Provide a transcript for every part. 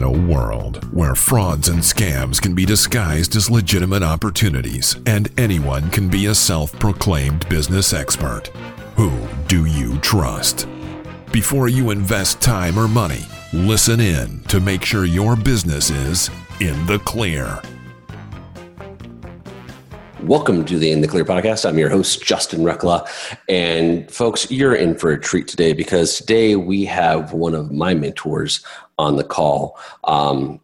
In a world where frauds and scams can be disguised as legitimate opportunities and anyone can be a self proclaimed business expert, who do you trust? Before you invest time or money, listen in to make sure your business is in the clear. Welcome to the In the Clear podcast. I'm your host, Justin Reckla. And folks, you're in for a treat today because today we have one of my mentors on the call. Um,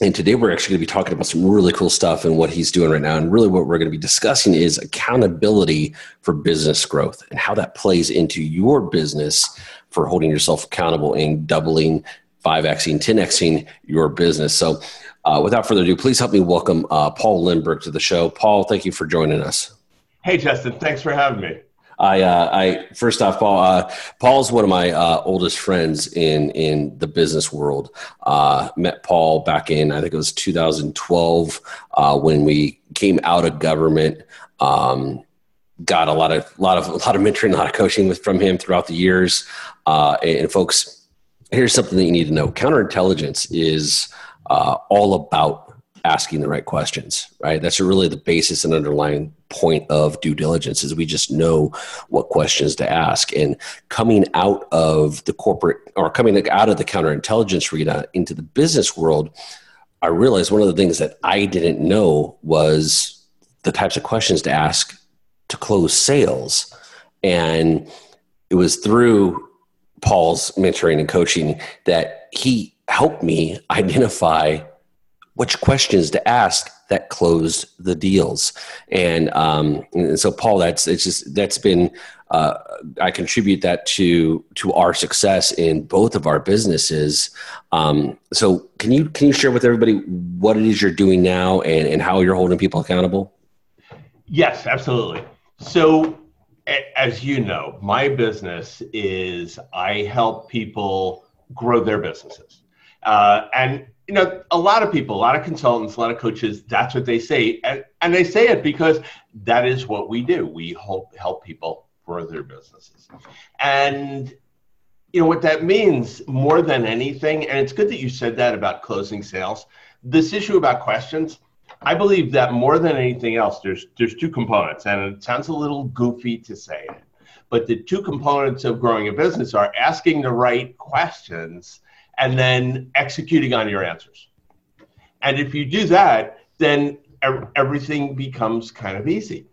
and today we're actually going to be talking about some really cool stuff and what he's doing right now. And really, what we're going to be discussing is accountability for business growth and how that plays into your business for holding yourself accountable and doubling, 5xing, 10xing your business. So, uh, without further ado, please help me welcome uh, Paul Lemberg to the show. Paul, thank you for joining us. Hey, Justin, thanks for having me. I, uh, I first off, Paul. Uh, Paul's one of my uh, oldest friends in in the business world. Uh, met Paul back in I think it was 2012 uh, when we came out of government. Um, got a lot of lot of a lot of mentoring, a lot of coaching with from him throughout the years. Uh, and, and, folks, here's something that you need to know: counterintelligence is uh, all about asking the right questions, right? That's really the basis and underlying point of due diligence is we just know what questions to ask. And coming out of the corporate or coming out of the counterintelligence arena into the business world, I realized one of the things that I didn't know was the types of questions to ask to close sales. And it was through Paul's mentoring and coaching that he helped me identify which questions to ask that closed the deals. And, um, and so, Paul, that's it's just that's been uh, I contribute that to to our success in both of our businesses. Um, so, can you can you share with everybody what it is you're doing now and, and how you're holding people accountable? Yes, absolutely. So, as you know, my business is I help people grow their businesses, uh, and you know, a lot of people, a lot of consultants, a lot of coaches, that's what they say. And, and they say it because that is what we do. We help, help people grow their businesses. And, you know, what that means more than anything, and it's good that you said that about closing sales, this issue about questions, I believe that more than anything else, there's, there's two components, and it sounds a little goofy to say it. But the two components of growing a business are asking the right questions and then executing on your answers. And if you do that, then everything becomes kind of easy.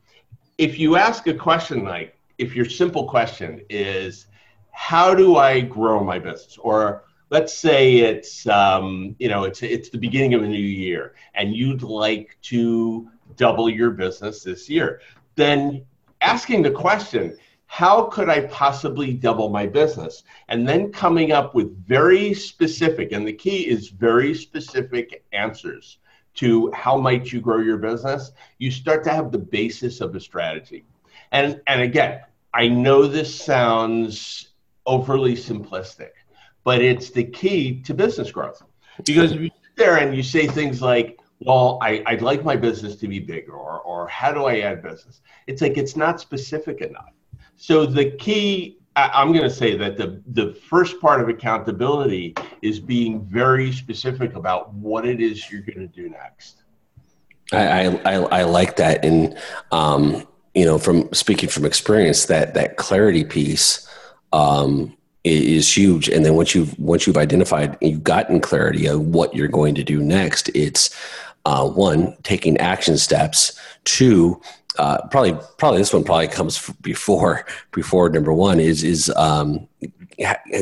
If you ask a question like, if your simple question is, how do I grow my business? Or let's say it's, um, you know, it's, it's the beginning of a new year and you'd like to double your business this year, then asking the question, how could I possibly double my business? And then coming up with very specific, and the key is very specific answers to how might you grow your business, you start to have the basis of a strategy. And, and again, I know this sounds overly simplistic, but it's the key to business growth. Because if you sit there and you say things like, well, I, would like my business to be bigger, or, or how do I add business? It's like it's not specific enough. So the key, I'm going to say that the the first part of accountability is being very specific about what it is you're going to do next. I I, I like that, and um, you know, from speaking from experience, that that clarity piece um, is huge. And then once you've once you've identified, you've gotten clarity of what you're going to do next. It's uh, one taking action steps. Two, uh, probably probably this one probably comes before before number one is is um,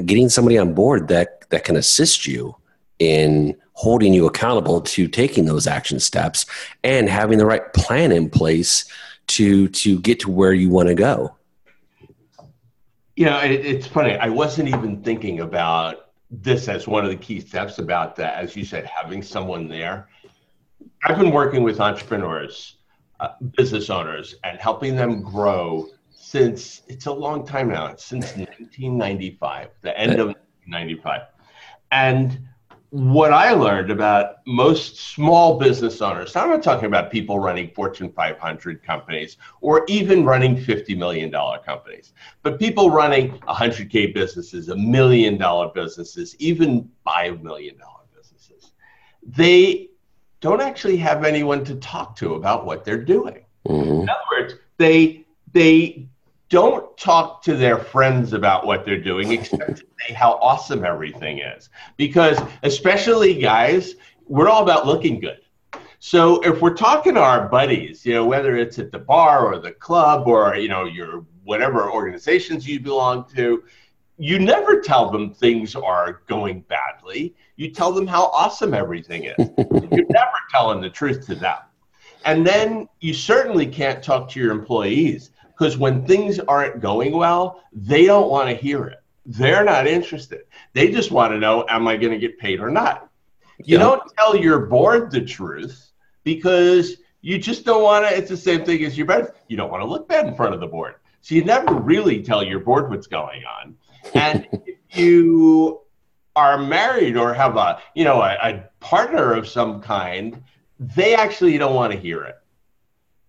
getting somebody on board that that can assist you in holding you accountable to taking those action steps and having the right plan in place to to get to where you want to go you know it, it's funny i wasn't even thinking about this as one of the key steps about that as you said having someone there i've been working with entrepreneurs uh, business owners and helping them grow since it's a long time now. Since 1995, the end of 1995. And what I learned about most small business owners, I'm not talking about people running Fortune 500 companies or even running $50 million companies, but people running 100K businesses, a million dollar businesses, even $5 million businesses they don't actually have anyone to talk to about what they're doing. Mm-hmm. In other words, they they don't talk to their friends about what they're doing except to say how awesome everything is. Because especially guys, we're all about looking good. So if we're talking to our buddies, you know, whether it's at the bar or the club or you know your whatever organizations you belong to, you never tell them things are going badly. You tell them how awesome everything is. You're never telling the truth to them. And then you certainly can't talk to your employees because when things aren't going well, they don't want to hear it. They're not interested. They just want to know, am I going to get paid or not? You yeah. don't tell your board the truth because you just don't want to. It's the same thing as your bed. You don't want to look bad in front of the board. So you never really tell your board what's going on. And if you are married or have a, you know, a, a partner of some kind, they actually don't want to hear it.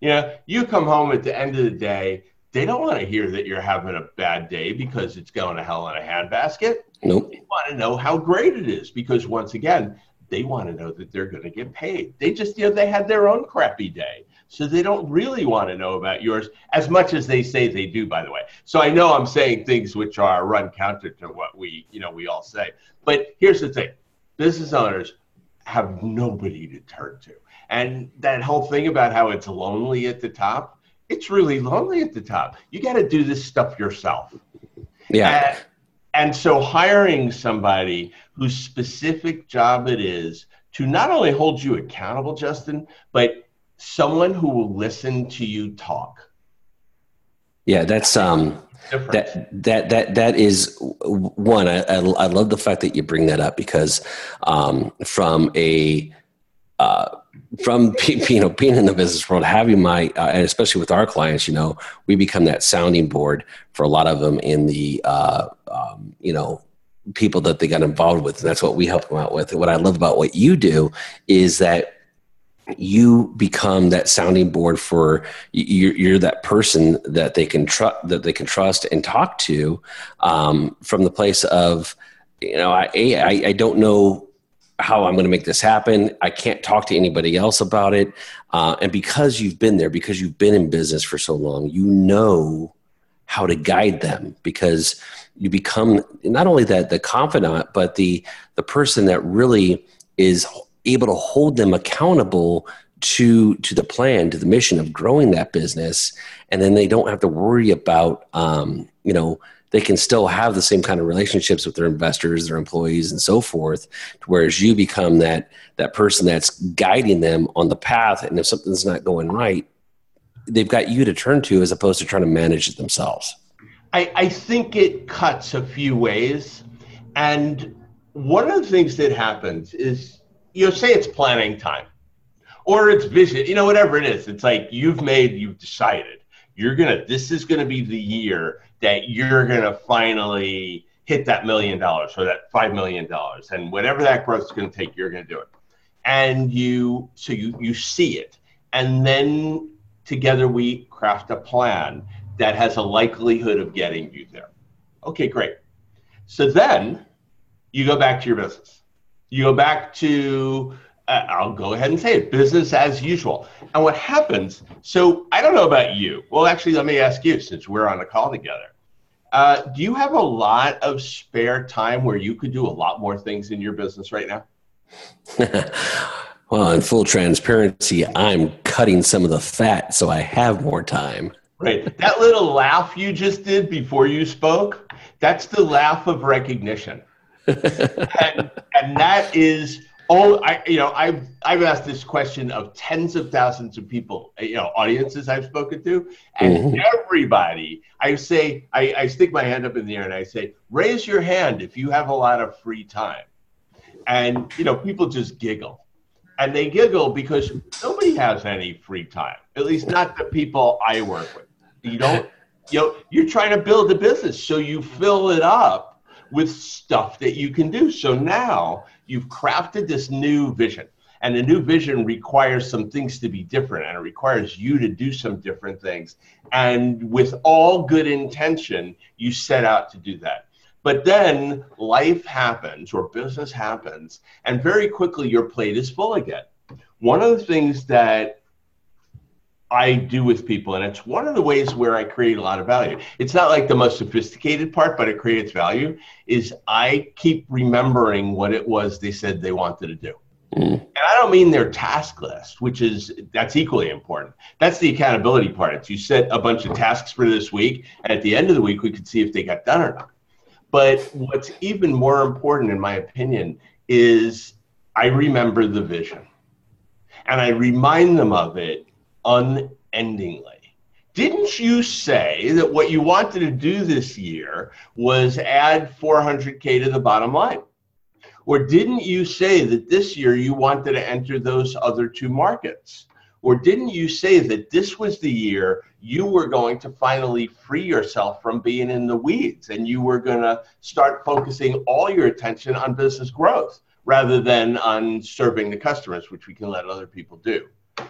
You know, you come home at the end of the day, they don't want to hear that you're having a bad day because it's going to hell in a handbasket. Nope. They want to know how great it is because once again, they want to know that they're going to get paid. They just, you know, they had their own crappy day. So they don't really want to know about yours as much as they say they do, by the way. So I know I'm saying things which are run counter to what we, you know, we all say. But here's the thing business owners have nobody to turn to. And that whole thing about how it's lonely at the top, it's really lonely at the top. You got to do this stuff yourself. Yeah. And, and so hiring somebody whose specific job it is to not only hold you accountable, Justin, but someone who will listen to you talk. Yeah, that's um that that that that is one. I, I, I love the fact that you bring that up because um, from a uh, from you know being in the business world, having my uh, and especially with our clients, you know, we become that sounding board for a lot of them in the uh, um, you know people that they got involved with, and that's what we help them out with. And what I love about what you do is that you become that sounding board for you're, you're that person that they can trust that they can trust and talk to um, from the place of you know I, I i don't know how i'm going to make this happen. I can't talk to anybody else about it. Uh, and because you've been there because you've been in business for so long you know how to guide them because you become not only that the confidant but the the person that really is able to hold them accountable to to the plan to the mission of growing that business. And then they don't have to worry about um, you know they can still have the same kind of relationships with their investors their employees and so forth whereas you become that that person that's guiding them on the path and if something's not going right they've got you to turn to as opposed to trying to manage it themselves i, I think it cuts a few ways and one of the things that happens is you know, say it's planning time or it's vision, you know, whatever it is. It's like you've made, you've decided you're to, this is to be the year that you're going to finally hit that million dollars or that $5 million. And whatever that growth is going to take, you're going to do it. And you, so you, you see it. And then together we craft a plan that has a likelihood of getting you there. Okay, great. So then you go back to your business you go back to, I'll go ahead and say it, business as usual. And what happens, so I don't know about you. Well, actually, let me ask you since we're on a call together. Uh, do you have a lot of spare time where you could do a lot more things in your business right now? well, in full transparency, I'm cutting some of the fat so I have more time. Right. That little laugh you just did before you spoke, that's the laugh of recognition and, and that is all I you know I've I've asked this question of tens of thousands of people you know audiences I've spoken to and mm-hmm. everybody I say I, I stick my hand up in the air and I say raise your hand if you have a lot of free time. And you know people just giggle. And they giggle because nobody has any free time at least not the people I work with. You don't you know you're trying to build a business so you fill it up with stuff that you can do. So now you've crafted this new vision. And the new vision requires some things to be different and it requires you to do some different things. And with all good intention, you set out to do that. But then life happens or business happens, and very quickly your plate is full again. One of the things that I do with people, and it's one of the ways where I create a lot of value. It's not like the most sophisticated part, but it creates value. Is I keep remembering what it was they said they wanted to do. Mm. And I don't mean their task list, which is that's equally important. That's the accountability part. It's you set a bunch of tasks for this week, and at the end of the week, we could see if they got done or not. But what's even more important, in my opinion, is I remember the vision and I remind them of it unendingly. Didn't you say that what you wanted to do this year was add 400K to the bottom line? Or didn't you say that this year you wanted to enter those other two markets? Or didn't you say that this was the year you were going to finally free yourself from being in the weeds and you were going to start focusing all your attention on business growth rather than on serving the customers, which we can let other people do?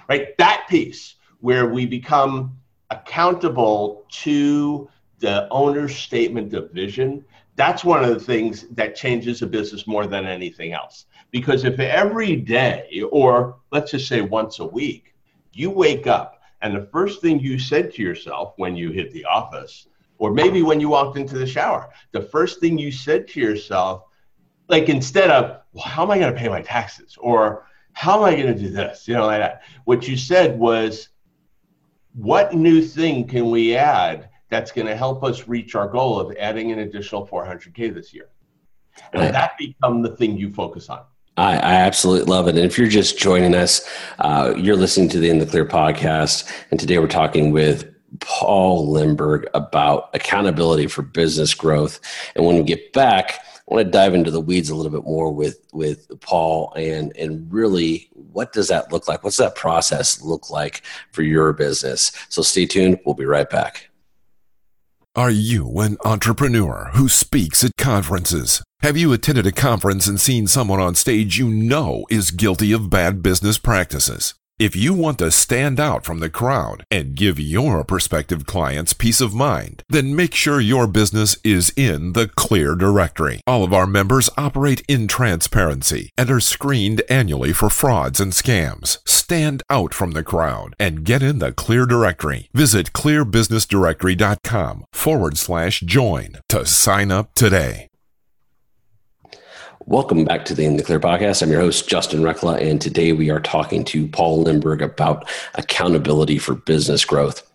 Right? That piece where we become accountable to the owner's statement of vision that's one of the things that changes a business more than anything else. Because if every day, or let's just say once a week, you wake up and the first thing you said to yourself when you hit the office, or maybe when you walked into the shower, the first thing you said to yourself, like instead of, well, how am I going to pay my taxes? Or how am I going to do this? You know, that. What you said was, what new thing can we add that's going to help us reach our goal of adding an additional 400K this year? And that become the thing you focus on. I, I, absolutely love it. And if you're just joining us, uh, you're listening to the In the Clear podcast. And today we're talking with Paul Lemberg about accountability for business growth. And when we get back, I want to dive into the weeds a little bit more with, with Paul and, and really what does that look like? What's that process look like for your business? So stay tuned. We'll be right back. Are you an entrepreneur who speaks at conferences? Have you attended a conference and seen someone on stage you know is guilty of bad business practices? If you want to stand out from the crowd and give your prospective clients peace of mind, then make sure your business is in the Clear Directory. All of our members operate in transparency and are screened annually for frauds and scams. Stand out from the crowd and get in the Clear Directory. Visit clearbusinessdirectory.com forward slash join to sign up today. Welcome back to the In the Clear podcast. I'm your host, Justin Reckla, and today we are talking to Paul Lemberg about accountability for business growth.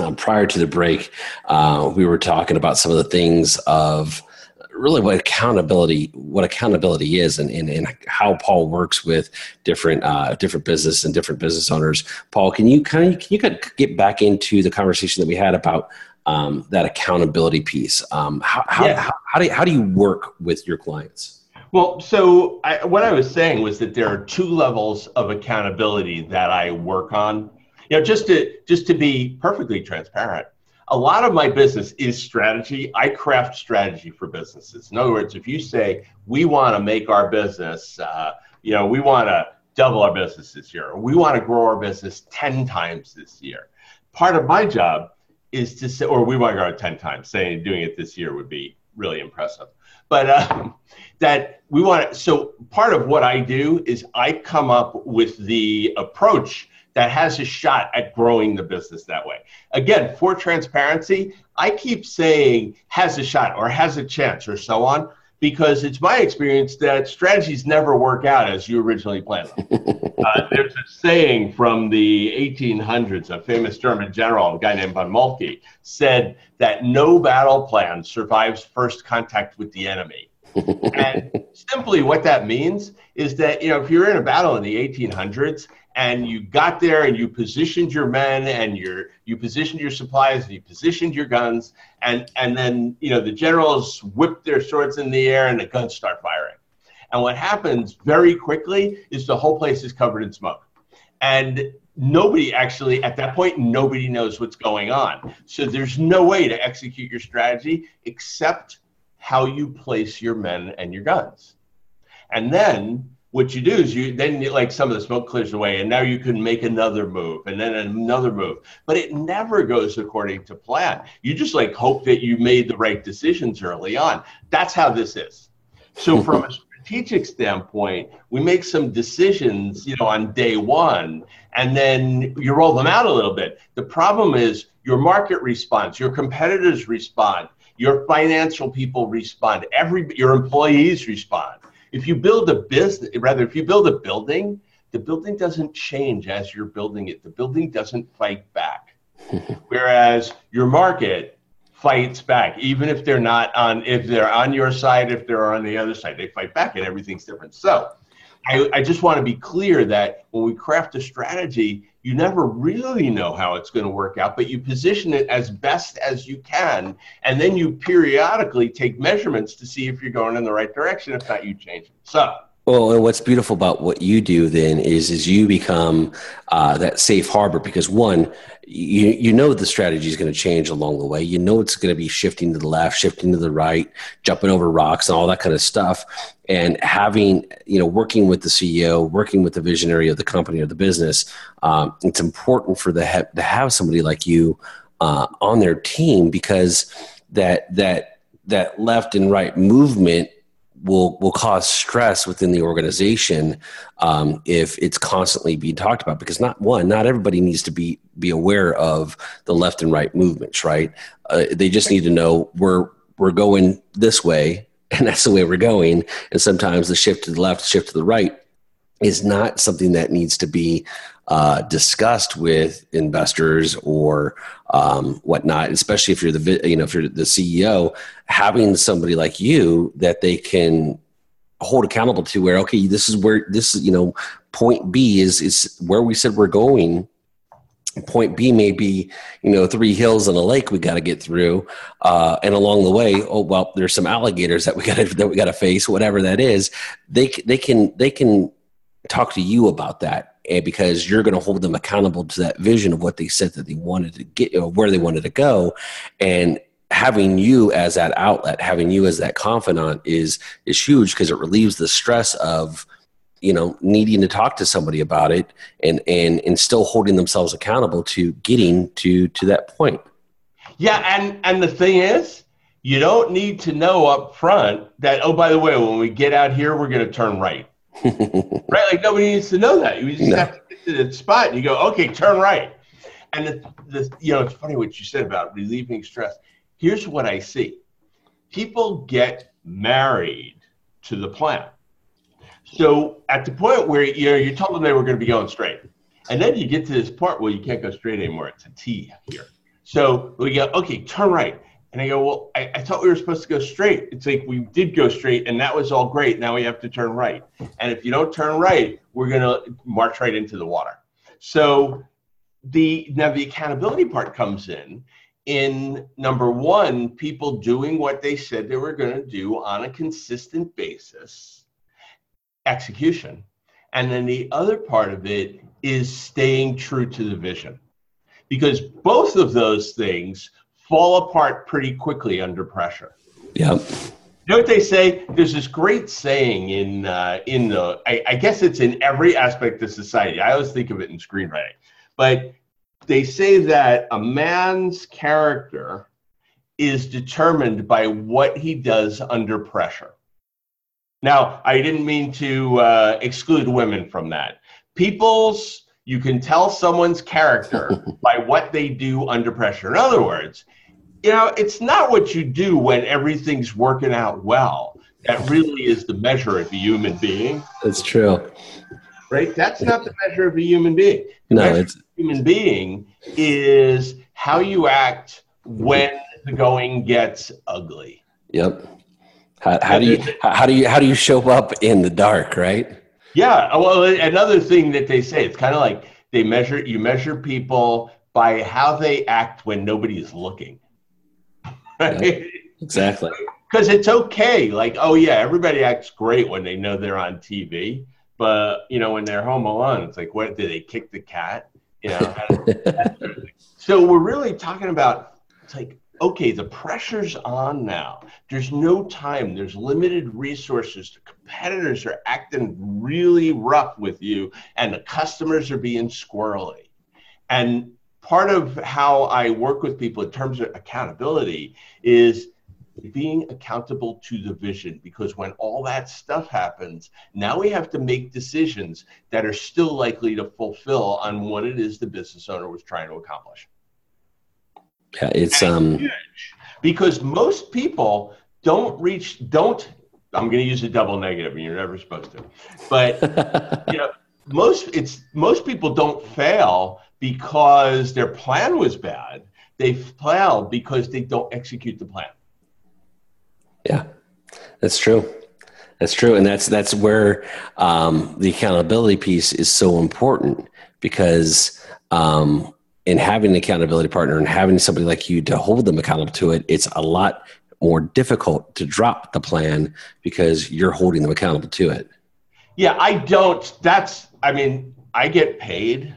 Um, prior to the break, uh, we were talking about some of the things of really what accountability what accountability is and, and, and how Paul works with different uh, different business and different business owners. Paul, can you kind of can you get back into the conversation that we had about um, that accountability piece? Um, how, how, yeah. how, how, do you, how do you work with your clients? Well, so I, what I was saying was that there are two levels of accountability that I work on. You know, just to just to be perfectly transparent, a lot of my business is strategy. I craft strategy for businesses. In other words, if you say we want to make our business, uh, you know, we want to double our business this year, or we want to grow our business ten times this year, part of my job is to say, or we want to grow ten times. Saying doing it this year would be really impressive but um, that we want to. So part of what I do is I come up with the approach that has a shot at growing the business that way. Again, for transparency, I keep saying has a shot or has a chance or so on because it's my experience that strategies never work out as you originally planned uh, there's a saying from the 1800s, a famous German general, a guy named von Moltke, said that no battle plan survives first contact with the enemy. And simply what that means is that, you know, if you're in a battle in the 1800s and you got there and you positioned your men and your you positioned your supplies and you positioned your guns and and then you know the generals whip their swords in the air and the guns start firing. And what happens very quickly is the whole place is covered in smoke. And nobody actually at that point nobody knows what's going on. So there's no way to execute your strategy except how you place your men and your guns. And then what you do is you then like some of the smoke clears away and now you can make another move and then another move. But it never goes according to plan. You just like hope that you made the right decisions early on. That's how this is. So hmm. from a strategic standpoint we make some decisions you know on day one and then you roll them out a little bit. The problem is your market response your competitors respond your financial people respond every your employees respond if you build a business, rather, if you build a building, the building doesn't change as you're building it. The building doesn't fight back. Whereas your market fights back, even if they're not on, if they're on your side, if they're on the other side, they fight back and everything's different. So I, I just want to be clear that when we craft a strategy, you never really know how it's going to work out, but you position it as best as you can. And then you periodically take measurements to see if you're going in the right direction. If not, you change it. So, well, and what's beautiful about what you do then is is you become uh, that safe harbor because one, you you know the strategy is going to change along the way. You know it's going to be shifting to the left, shifting to the right, jumping over rocks, and all that kind of stuff. And having you know working with the CEO, working with the visionary of the company or the business, um, it's important for the he- to have somebody like you uh, on their team because that that that left and right movement will will cause stress within the organization um, if it's constantly being talked about because not one not everybody needs to be be aware of the left and right movements right? Uh, they just need to know we're we're going this way and that's the way we're going. And sometimes the shift to the left shift to the right is not something that needs to be uh, discussed with investors or um, whatnot, especially if you're the you know if you're the CEO, having somebody like you that they can hold accountable to where okay this is where this you know point b is is where we said we're going. Point b may be you know three hills and a lake we got to get through uh, and along the way oh well there's some alligators that we got to that we got to face whatever that is. They they can they can talk to you about that and because you're going to hold them accountable to that vision of what they said that they wanted to get or where they wanted to go. And having you as that outlet having you as that confidant is is huge because it relieves the stress of you know needing to talk to somebody about it and and and still holding themselves accountable to getting to to that point. Yeah and and the thing is you don't need to know up front that oh by the way when we get out here we're going to turn right right? Like nobody needs to know that. You just no. have to get to the spot and you go, okay, turn right. And the, the, you know, it's funny what you said about relieving stress. Here's what I see: people get married to the plan. So at the point where you know you told them they were going to be going straight, and then you get to this part where you can't go straight anymore. It's a T here. So we go, okay, turn right. And I go, well, I, I, thought we were supposed to go straight. It's like we did go straight, and that was all great. Now we have to turn right. And if you don't turn right, we're going to march right into the water. So the now the accountability part comes in in number one, people doing what they said they were going to do on a consistent basis, execution. And then the other part of it is staying true to the vision. Because both of those things fall apart pretty quickly under pressure. Yep. You know what they say? There's this great saying in uh, in the I, I guess it's in every aspect of society. I always think of it in screenwriting, but they say that a man's character is determined by what he does under pressure. Now, I didn't mean to uh, exclude women from that. People's you can tell someone's character by what they do under pressure. In other words, you know, it's not what you do when everything's working out well that really is the measure of a human being. That's true. Right? That's not the measure of a human being. The no, it's human being is how you act when the going gets ugly. Yep. How, how do you how do you how do you show up in the dark, right? Yeah. Uh, well, uh, another thing that they say, it's kind of like they measure, you measure people by how they act when nobody is looking. Right? Yeah, exactly. Because it's okay. Like, oh, yeah, everybody acts great when they know they're on TV. But, you know, when they're home alone, it's like, what, did they kick the cat? You know? so we're really talking about, it's like, okay, the pressure's on now. There's no time, there's limited resources. The competitors are acting really rough with you, and the customers are being squirrely. And part of how I work with people in terms of accountability is being accountable to the vision because when all that stuff happens now we have to make decisions that are still likely to fulfill on what it is the business owner was trying to accomplish yeah, it's um because most people don't reach don't I'm going to use a double negative and you're never supposed to. But you know, most it's most people don't fail because their plan was bad. They fail because they don't execute the plan. Yeah. That's true. That's true, and that's that's where um, the accountability piece is so important because um, in having an accountability partner and having somebody like you to hold them accountable to it, it's a lot more difficult to drop the plan because you're holding them accountable to it. Yeah, I don't. That's, I mean, I get paid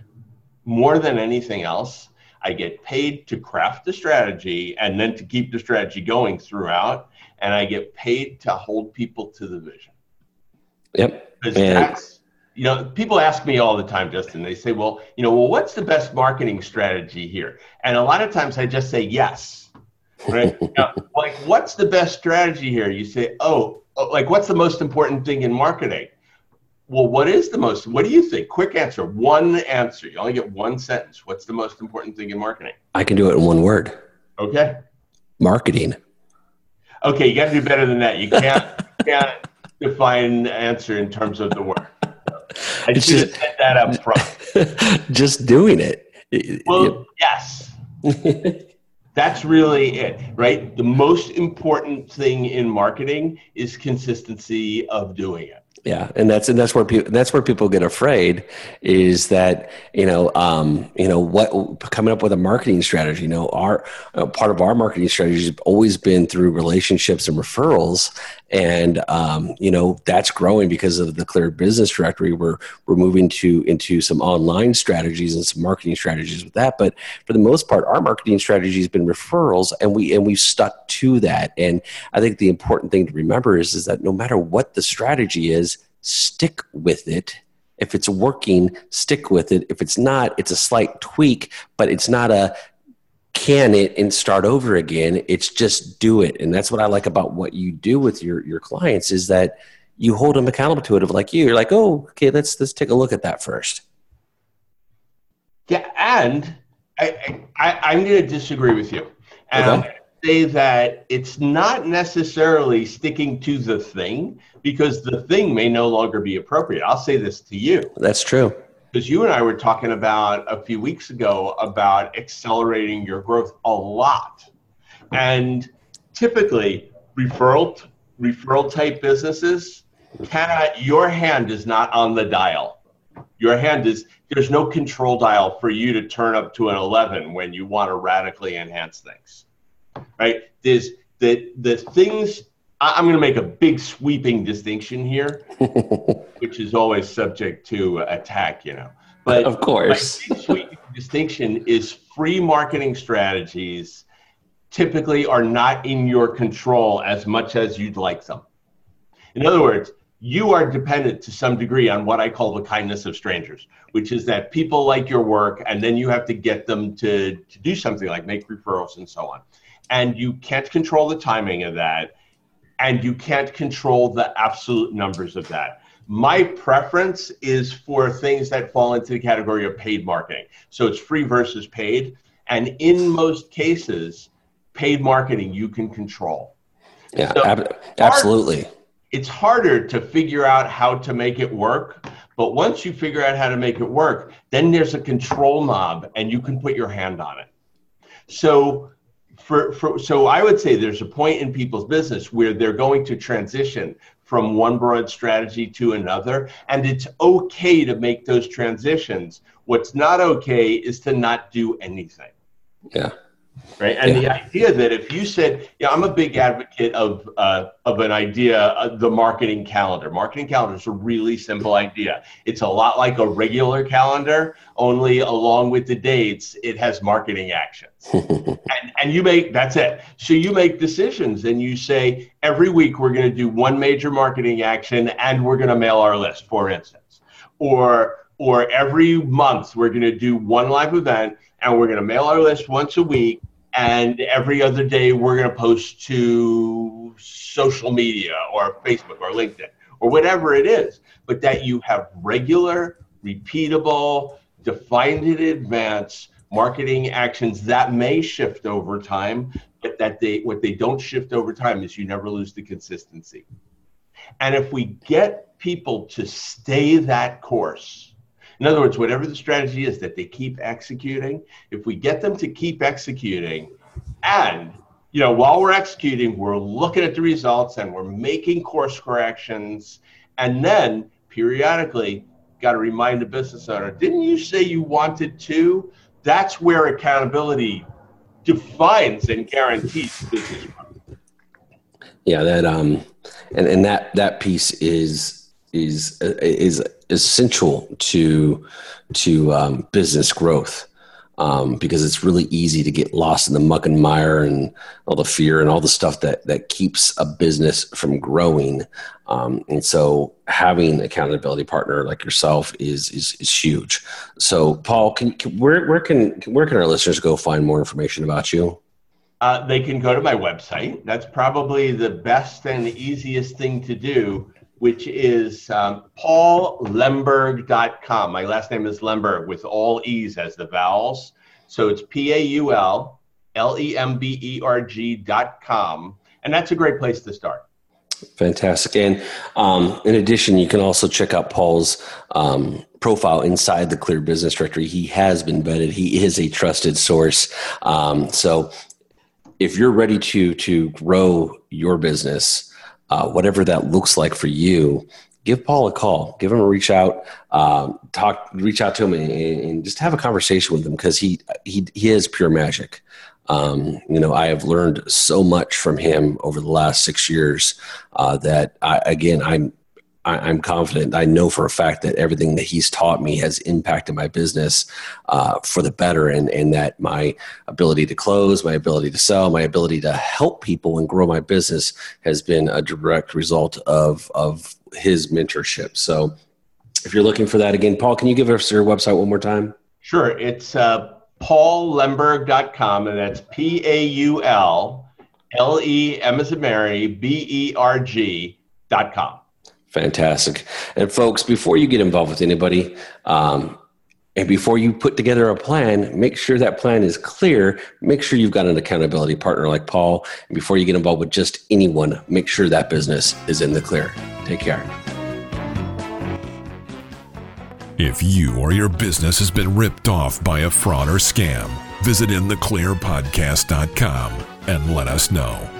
more than anything else. I get paid to craft the strategy and then to keep the strategy going throughout. And I get paid to hold people to the vision. Yep. Because that's you know, people ask me all the time, Justin. They say, "Well, you know, well, what's the best marketing strategy here?" And a lot of times, I just say yes. Right? you know, like, what's the best strategy here? You say, "Oh, oh, like, what's the most important thing in marketing?" Well, what is the most? What do you think? Quick answer. One answer. You only get one sentence. What's the most important thing in marketing? I can do it in one word. Okay. Marketing. Okay, you got to do better than that. You can't, can't define answer in terms of the word. I should just, have said that up front. just doing it. Well, yes. That's really it, right? The most important thing in marketing is consistency of doing it. Yeah, and that's and that's where people that's where people get afraid is that you know um, you know what coming up with a marketing strategy. You know, our uh, part of our marketing strategy has always been through relationships and referrals, and um, you know that's growing because of the clear business directory. We're we're moving to into some online strategies and some marketing strategies with that. But for the most part, our marketing strategy has been referrals, and we and we've stuck to that. And I think the important thing to remember is is that no matter what the strategy is stick with it. If it's working, stick with it. If it's not, it's a slight tweak, but it's not a can it and start over again. It's just do it. And that's what I like about what you do with your, your clients is that you hold them accountable to it of like you. You're like, oh, okay, let's let's take a look at that first. Yeah, and I, I, i'm going to disagree with you. And okay say that it's not necessarily sticking to the thing because the thing may no longer be appropriate. I'll say this to you. That's true. Because you and I were talking about a few weeks ago about accelerating your growth a lot. And typically, referral referral type businesses cannot your hand is not on the dial. Your hand is there's no control dial for you to turn up to an 11 when you want to radically enhance things right? There's the the things. I'm going to make a big sweeping distinction here, which is always subject to attack, you know. But of course, big sweeping distinction is free marketing strategies typically are not in your control as much as you'd like them. In other words, you are dependent to some degree on what I call the kindness of strangers, which is that people like your work and then you have to get them to, to do something like make referrals and so on and you can't control the timing of that and you can't control the absolute numbers of that. My preference is for things that fall into the category of paid marketing. So it's free versus paid. And in most cases paid marketing you can control. Yeah so ab- absolutely hard, it's harder to figure out how to make it work but once you figure out how to make it work then there's a control knob and you can put your hand on it. So for, for, so I would say there's a point in people's business where they're going to transition from one broad strategy to another, and it's okay to make those transitions. What's not okay is to not do anything. Yeah. Right? And yeah. the idea that if you said, yeah, I'm a big advocate of uh, of an idea, uh, the marketing calendar. Marketing calendar is a really simple idea. It's a lot like a regular calendar, only along with the dates, it has marketing actions. and, and you make that's it. So you make decisions and you say every week we're going to do one major marketing action and we're going to mail our list, for instance, or or every month we're going to do one live event and we're going to mail our list once a week and every other day we're going to post to social media or Facebook or LinkedIn or whatever it is, but that you have regular, repeatable, defined in advance marketing actions that may shift over time, but that they what they don't shift over time is you never lose the consistency. And if we get people to stay that course, in other words, whatever the strategy is that they keep executing, if we get them to keep executing and you know, while we're executing, we're looking at the results and we're making course corrections. And then periodically, got to remind the business owner, didn't you say you wanted to? That's where accountability defines and guarantees business. Yeah, that um, and and that that piece is is is essential to to um, business growth um, because it's really easy to get lost in the muck and mire and all the fear and all the stuff that that keeps a business from growing. Um, and so, having accountability partner like yourself is is, is huge. So, Paul, can, can where where can where can our listeners go find more information about you? Uh, they can go to my website. That's probably the best and easiest thing to do which is um, paullemberg.com. My last name is Lemberg with all E's as the vowels. So it's P A U L L E M B E R G.com. And that's a great place to start. Fantastic. And um, in addition, you can also check out Paul's um, profile inside the Clear Business Directory. He has been vetted, he is a trusted source. Um, so if you're ready to, to grow your business, uh, whatever that looks like for you, give Paul a call, give him a reach out, um, talk, reach out to him, and, and, just have a conversation with him because he he he is pure magic. Um, you know, I have learned so much from him over the last six years uh, that I, again, I'm I, am confident. I know for a fact that everything that he's taught me has impacted my business uh, for the better, and, and that my ability to close, my ability to sell, my ability to help people and grow my business has been a direct result of of his mentorship. So, if you're looking for that again, Paul, can you give us your website one more time? Sure. It's uh, paullemberg.com, and that's P A U L L E M as Mary B E R G dot com. Fantastic. And folks, before you get involved with anybody, um, and before you put together a plan, make sure that plan is clear. Make sure you've got an accountability partner like Paul. And before you get involved with just anyone, make sure that business is in the clear. Take care. If you or your business has been ripped off by a fraud or scam, visit intheclearpodcast.com and let us know.